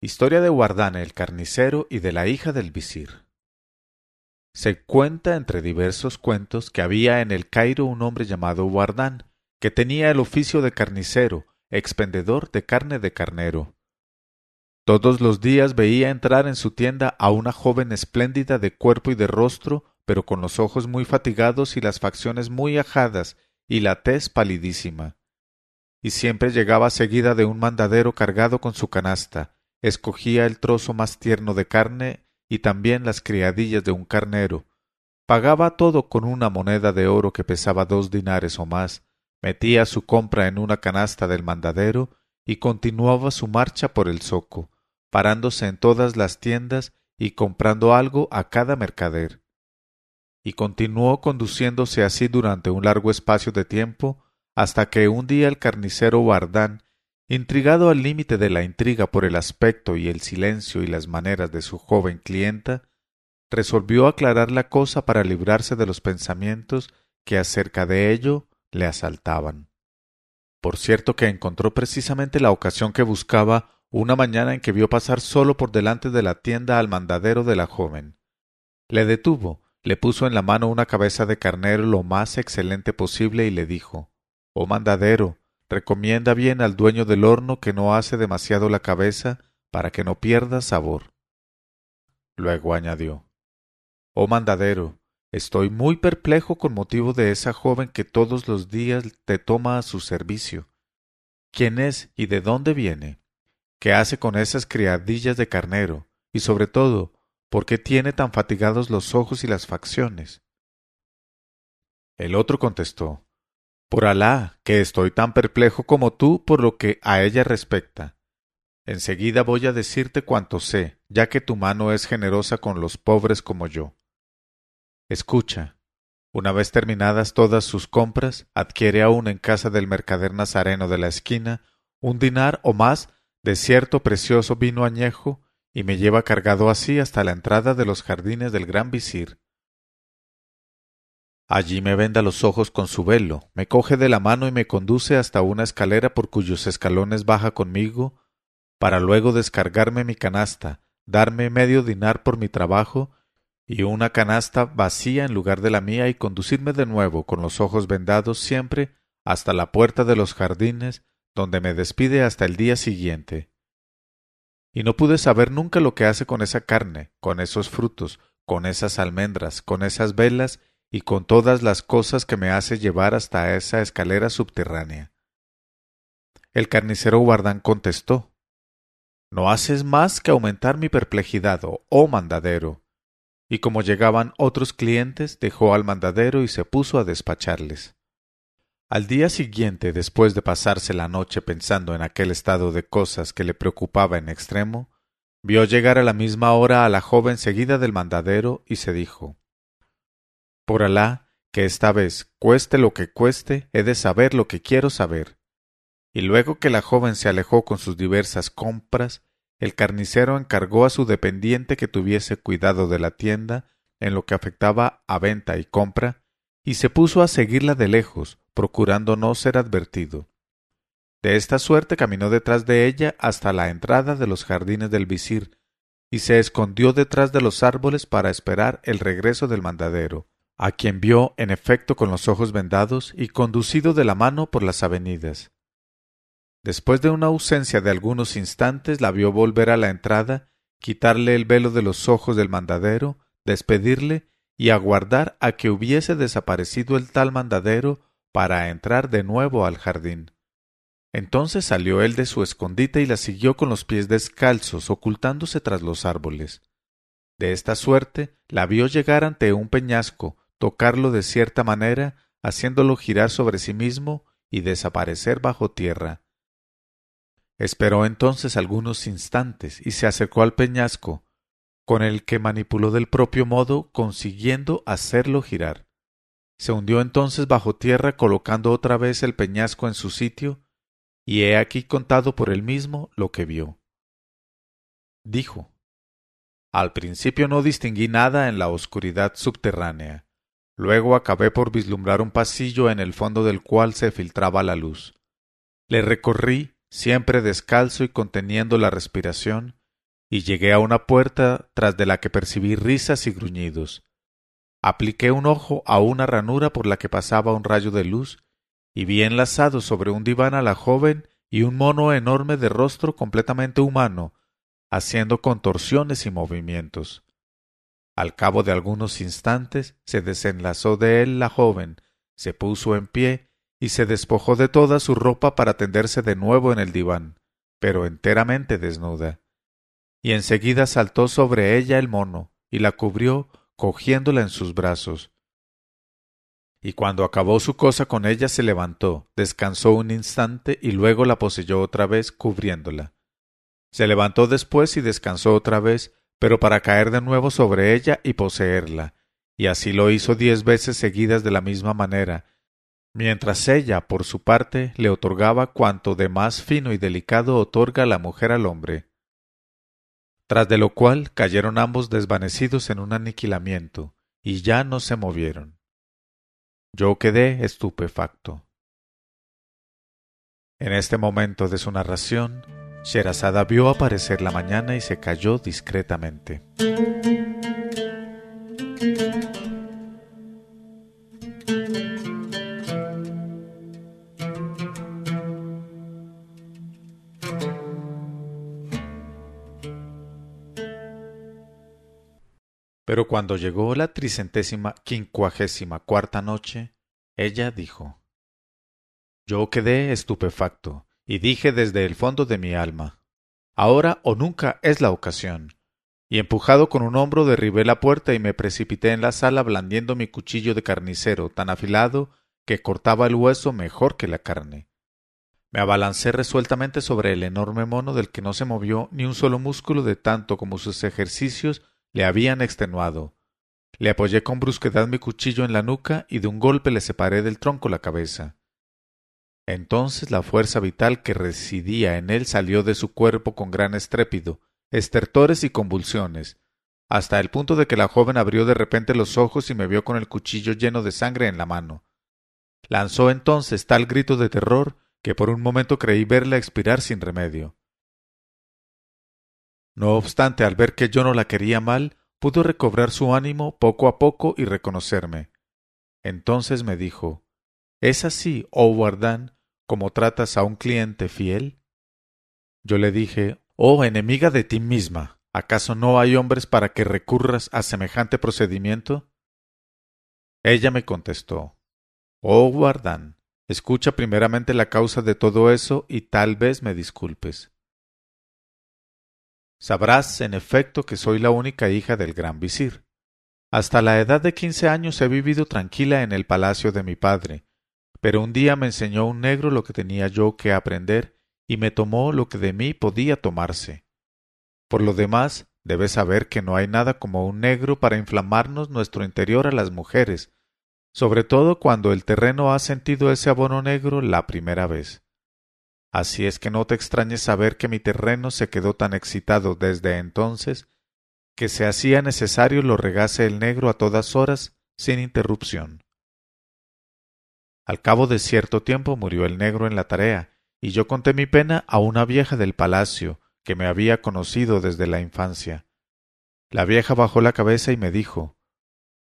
Historia de Guardán el carnicero y de la hija del visir. Se cuenta entre diversos cuentos que había en el Cairo un hombre llamado Guardán, que tenía el oficio de carnicero, expendedor de carne de carnero. Todos los días veía entrar en su tienda a una joven espléndida de cuerpo y de rostro, pero con los ojos muy fatigados y las facciones muy ajadas y la tez palidísima. Y siempre llegaba seguida de un mandadero cargado con su canasta, escogía el trozo más tierno de carne y también las criadillas de un carnero, pagaba todo con una moneda de oro que pesaba dos dinares o más, metía su compra en una canasta del mandadero y continuaba su marcha por el zoco, parándose en todas las tiendas y comprando algo a cada mercader. Y continuó conduciéndose así durante un largo espacio de tiempo, hasta que un día el carnicero Bardán, intrigado al límite de la intriga por el aspecto y el silencio y las maneras de su joven clienta, resolvió aclarar la cosa para librarse de los pensamientos que acerca de ello le asaltaban. Por cierto que encontró precisamente la ocasión que buscaba una mañana en que vio pasar solo por delante de la tienda al mandadero de la joven. Le detuvo, le puso en la mano una cabeza de carnero lo más excelente posible y le dijo Oh mandadero, recomienda bien al dueño del horno que no hace demasiado la cabeza para que no pierda sabor. Luego añadió Oh mandadero, estoy muy perplejo con motivo de esa joven que todos los días te toma a su servicio. ¿Quién es y de dónde viene? ¿Qué hace con esas criadillas de carnero? Y sobre todo, ¿por qué tiene tan fatigados los ojos y las facciones? El otro contestó Por Alá, que estoy tan perplejo como tú por lo que a ella respecta. Enseguida voy a decirte cuanto sé, ya que tu mano es generosa con los pobres como yo. Escucha. Una vez terminadas todas sus compras, adquiere aún en casa del mercader nazareno de la esquina un dinar o más de cierto precioso vino añejo y me lleva cargado así hasta la entrada de los jardines del gran visir. Allí me venda los ojos con su velo, me coge de la mano y me conduce hasta una escalera por cuyos escalones baja conmigo, para luego descargarme mi canasta, darme medio dinar por mi trabajo y una canasta vacía en lugar de la mía y conducirme de nuevo con los ojos vendados siempre hasta la puerta de los jardines donde me despide hasta el día siguiente. Y no pude saber nunca lo que hace con esa carne, con esos frutos, con esas almendras, con esas velas y con todas las cosas que me hace llevar hasta esa escalera subterránea. El carnicero guardán contestó No haces más que aumentar mi perplejidad, oh mandadero. Y como llegaban otros clientes, dejó al mandadero y se puso a despacharles. Al día siguiente, después de pasarse la noche pensando en aquel estado de cosas que le preocupaba en extremo, vio llegar a la misma hora a la joven seguida del mandadero y se dijo Por Alá, que esta vez, cueste lo que cueste, he de saber lo que quiero saber. Y luego que la joven se alejó con sus diversas compras, el carnicero encargó a su dependiente que tuviese cuidado de la tienda en lo que afectaba a venta y compra, y se puso a seguirla de lejos, procurando no ser advertido. De esta suerte caminó detrás de ella hasta la entrada de los jardines del visir, y se escondió detrás de los árboles para esperar el regreso del mandadero, a quien vio en efecto con los ojos vendados y conducido de la mano por las avenidas. Después de una ausencia de algunos instantes la vio volver a la entrada, quitarle el velo de los ojos del mandadero, despedirle y aguardar a que hubiese desaparecido el tal mandadero para entrar de nuevo al jardín. Entonces salió él de su escondite y la siguió con los pies descalzos, ocultándose tras los árboles. De esta suerte la vio llegar ante un peñasco, tocarlo de cierta manera, haciéndolo girar sobre sí mismo y desaparecer bajo tierra. Esperó entonces algunos instantes y se acercó al peñasco, con el que manipuló del propio modo, consiguiendo hacerlo girar. Se hundió entonces bajo tierra colocando otra vez el peñasco en su sitio, y he aquí contado por él mismo lo que vio. Dijo Al principio no distinguí nada en la oscuridad subterránea. Luego acabé por vislumbrar un pasillo en el fondo del cual se filtraba la luz. Le recorrí, siempre descalzo y conteniendo la respiración, y llegué a una puerta tras de la que percibí risas y gruñidos. Apliqué un ojo a una ranura por la que pasaba un rayo de luz y vi enlazado sobre un diván a la joven y un mono enorme de rostro completamente humano, haciendo contorsiones y movimientos. Al cabo de algunos instantes se desenlazó de él la joven, se puso en pie y se despojó de toda su ropa para tenderse de nuevo en el diván, pero enteramente desnuda. Y enseguida saltó sobre ella el mono y la cubrió cogiéndola en sus brazos. Y cuando acabó su cosa con ella se levantó, descansó un instante y luego la poseyó otra vez cubriéndola. Se levantó después y descansó otra vez, pero para caer de nuevo sobre ella y poseerla, y así lo hizo diez veces seguidas de la misma manera, mientras ella, por su parte, le otorgaba cuanto de más fino y delicado otorga la mujer al hombre. Tras de lo cual cayeron ambos desvanecidos en un aniquilamiento, y ya no se movieron. Yo quedé estupefacto. En este momento de su narración, Sherazada vio aparecer la mañana y se cayó discretamente. Pero cuando llegó la tricentésima quincuagésima cuarta noche, ella dijo Yo quedé estupefacto, y dije desde el fondo de mi alma Ahora o nunca es la ocasión. Y empujado con un hombro derribé la puerta y me precipité en la sala blandiendo mi cuchillo de carnicero tan afilado que cortaba el hueso mejor que la carne. Me abalancé resueltamente sobre el enorme mono del que no se movió ni un solo músculo de tanto como sus ejercicios le habían extenuado. Le apoyé con brusquedad mi cuchillo en la nuca y de un golpe le separé del tronco la cabeza. Entonces la fuerza vital que residía en él salió de su cuerpo con gran estrépito, estertores y convulsiones, hasta el punto de que la joven abrió de repente los ojos y me vio con el cuchillo lleno de sangre en la mano. Lanzó entonces tal grito de terror que por un momento creí verla expirar sin remedio. No obstante, al ver que yo no la quería mal, pudo recobrar su ánimo poco a poco y reconocerme. Entonces me dijo ¿Es así, oh guardán, como tratas a un cliente fiel? Yo le dije Oh enemiga de ti misma, ¿acaso no hay hombres para que recurras a semejante procedimiento? Ella me contestó Oh guardán, escucha primeramente la causa de todo eso y tal vez me disculpes. Sabrás, en efecto, que soy la única hija del gran visir. Hasta la edad de quince años he vivido tranquila en el palacio de mi padre, pero un día me enseñó un negro lo que tenía yo que aprender y me tomó lo que de mí podía tomarse. Por lo demás, debes saber que no hay nada como un negro para inflamarnos nuestro interior a las mujeres, sobre todo cuando el terreno ha sentido ese abono negro la primera vez. Así es que no te extrañes saber que mi terreno se quedó tan excitado desde entonces que se hacía necesario lo regase el negro a todas horas sin interrupción. Al cabo de cierto tiempo murió el negro en la tarea, y yo conté mi pena a una vieja del palacio que me había conocido desde la infancia. La vieja bajó la cabeza y me dijo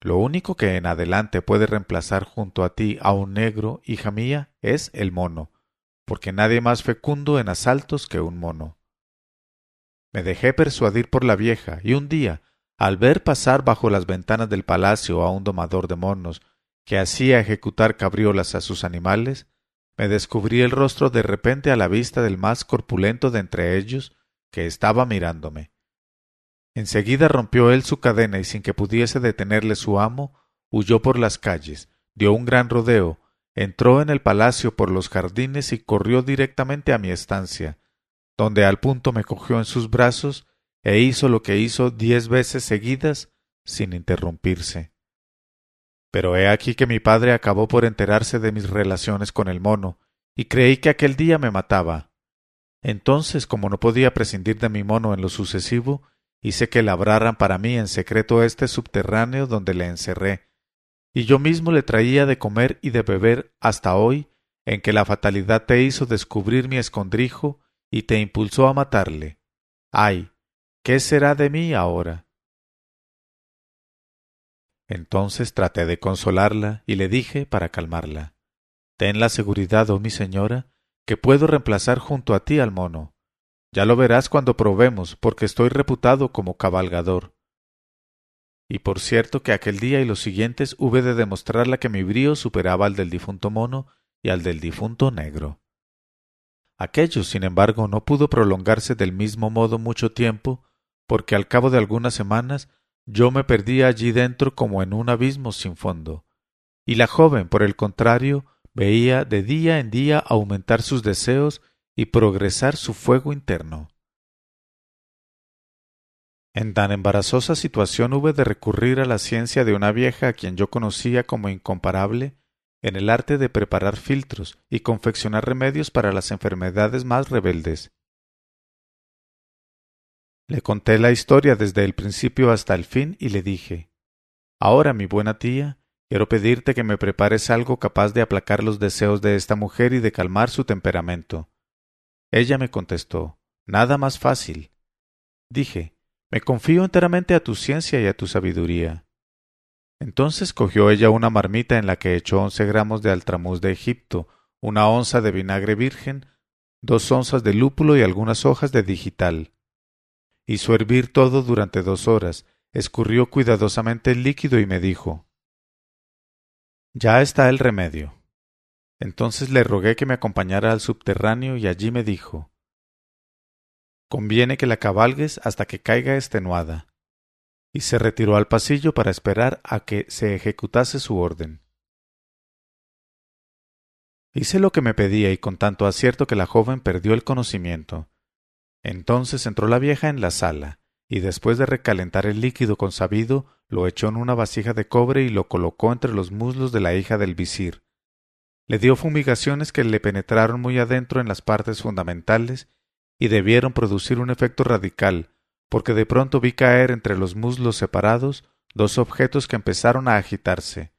Lo único que en adelante puede reemplazar junto a ti a un negro, hija mía, es el mono porque nadie más fecundo en asaltos que un mono. Me dejé persuadir por la vieja, y un día, al ver pasar bajo las ventanas del palacio a un domador de monos que hacía ejecutar cabriolas a sus animales, me descubrí el rostro de repente a la vista del más corpulento de entre ellos, que estaba mirándome. Enseguida rompió él su cadena y sin que pudiese detenerle su amo, huyó por las calles, dio un gran rodeo, entró en el palacio por los jardines y corrió directamente a mi estancia, donde al punto me cogió en sus brazos e hizo lo que hizo diez veces seguidas sin interrumpirse. Pero he aquí que mi padre acabó por enterarse de mis relaciones con el mono, y creí que aquel día me mataba. Entonces, como no podía prescindir de mi mono en lo sucesivo, hice que labraran para mí en secreto este subterráneo donde le encerré, y yo mismo le traía de comer y de beber hasta hoy, en que la fatalidad te hizo descubrir mi escondrijo y te impulsó a matarle. Ay, ¿qué será de mí ahora? Entonces traté de consolarla y le dije para calmarla Ten la seguridad, oh mi señora, que puedo reemplazar junto a ti al mono. Ya lo verás cuando probemos, porque estoy reputado como cabalgador. Y por cierto que aquel día y los siguientes hube de demostrarla que mi brío superaba al del difunto mono y al del difunto negro. Aquello, sin embargo, no pudo prolongarse del mismo modo mucho tiempo, porque al cabo de algunas semanas yo me perdía allí dentro como en un abismo sin fondo, y la joven, por el contrario, veía de día en día aumentar sus deseos y progresar su fuego interno. En tan embarazosa situación hube de recurrir a la ciencia de una vieja a quien yo conocía como incomparable en el arte de preparar filtros y confeccionar remedios para las enfermedades más rebeldes. Le conté la historia desde el principio hasta el fin y le dije Ahora, mi buena tía, quiero pedirte que me prepares algo capaz de aplacar los deseos de esta mujer y de calmar su temperamento. Ella me contestó Nada más fácil. Dije Me confío enteramente a tu ciencia y a tu sabiduría. Entonces cogió ella una marmita en la que echó once gramos de altramuz de Egipto, una onza de vinagre virgen, dos onzas de lúpulo y algunas hojas de digital. Hizo hervir todo durante dos horas, escurrió cuidadosamente el líquido y me dijo Ya está el remedio. Entonces le rogué que me acompañara al subterráneo y allí me dijo Conviene que la cabalgues hasta que caiga extenuada. Y se retiró al pasillo para esperar a que se ejecutase su orden. Hice lo que me pedía y con tanto acierto que la joven perdió el conocimiento. Entonces entró la vieja en la sala, y después de recalentar el líquido con sabido, lo echó en una vasija de cobre y lo colocó entre los muslos de la hija del visir. Le dio fumigaciones que le penetraron muy adentro en las partes fundamentales y debieron producir un efecto radical, porque de pronto vi caer entre los muslos separados dos objetos que empezaron a agitarse.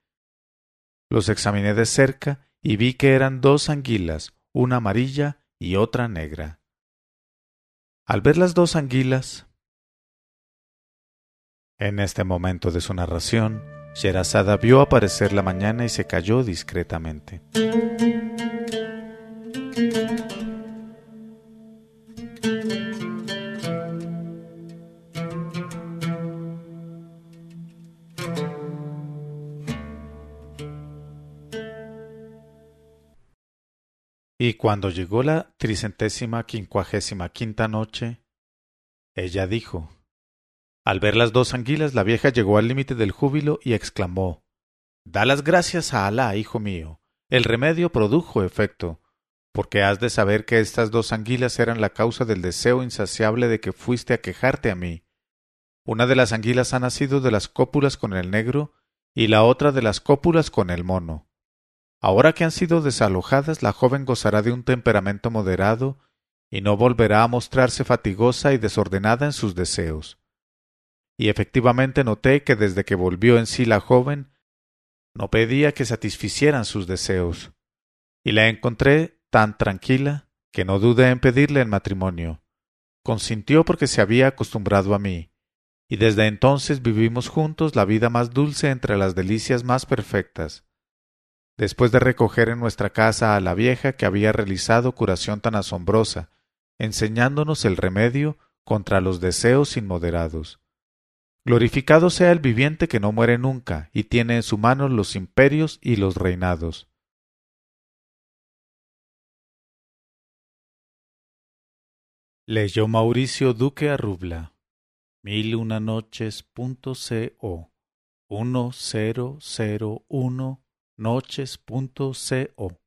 Los examiné de cerca y vi que eran dos anguilas, una amarilla y otra negra. Al ver las dos anguilas, en este momento de su narración, Sherazada vio aparecer la mañana y se calló discretamente. Cuando llegó la tricentésima quincuagésima quinta noche, ella dijo Al ver las dos anguilas, la vieja llegó al límite del júbilo y exclamó Da las gracias a Alá, hijo mío. El remedio produjo efecto, porque has de saber que estas dos anguilas eran la causa del deseo insaciable de que fuiste a quejarte a mí. Una de las anguilas ha nacido de las cópulas con el negro y la otra de las cópulas con el mono. Ahora que han sido desalojadas, la joven gozará de un temperamento moderado y no volverá a mostrarse fatigosa y desordenada en sus deseos. Y efectivamente noté que desde que volvió en sí la joven, no pedía que satisficieran sus deseos, y la encontré tan tranquila que no dudé en pedirle el matrimonio. Consintió porque se había acostumbrado a mí, y desde entonces vivimos juntos la vida más dulce entre las delicias más perfectas después de recoger en nuestra casa a la vieja que había realizado curación tan asombrosa, enseñándonos el remedio contra los deseos inmoderados. Glorificado sea el viviente que no muere nunca y tiene en su mano los imperios y los reinados. Leyó Mauricio Duque Arrubla. Mil una noches.co 1001 noches.co